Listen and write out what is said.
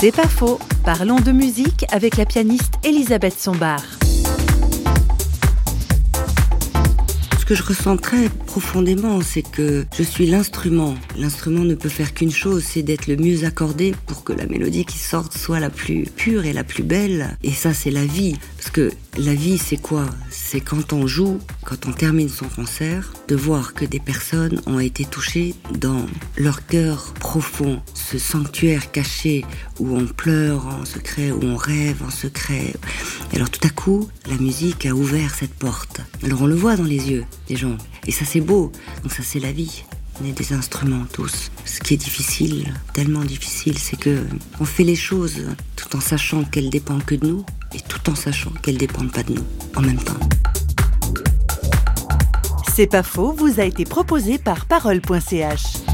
C'est pas faux. Parlons de musique avec la pianiste Elisabeth Sombard. Ce que je ressens très profondément, c'est que je suis l'instrument. L'instrument ne peut faire qu'une chose, c'est d'être le mieux accordé pour que la mélodie qui sorte soit la plus pure et la plus belle. Et ça, c'est la vie. Parce que la vie, c'est quoi? C'est quand on joue, quand on termine son concert, de voir que des personnes ont été touchées dans leur cœur profond, ce sanctuaire caché où on pleure en secret, où on rêve en secret. Et alors tout à coup, la musique a ouvert cette porte. Alors on le voit dans les yeux des gens. Et ça c'est beau. Donc ça c'est la vie. On est des instruments tous. Ce qui est difficile, tellement difficile, c'est que on fait les choses tout en sachant qu'elles dépendent que de nous et tout en sachant qu'elles dépendent pas de nous en même temps. C'est pas faux, vous a été proposé par parole.ch.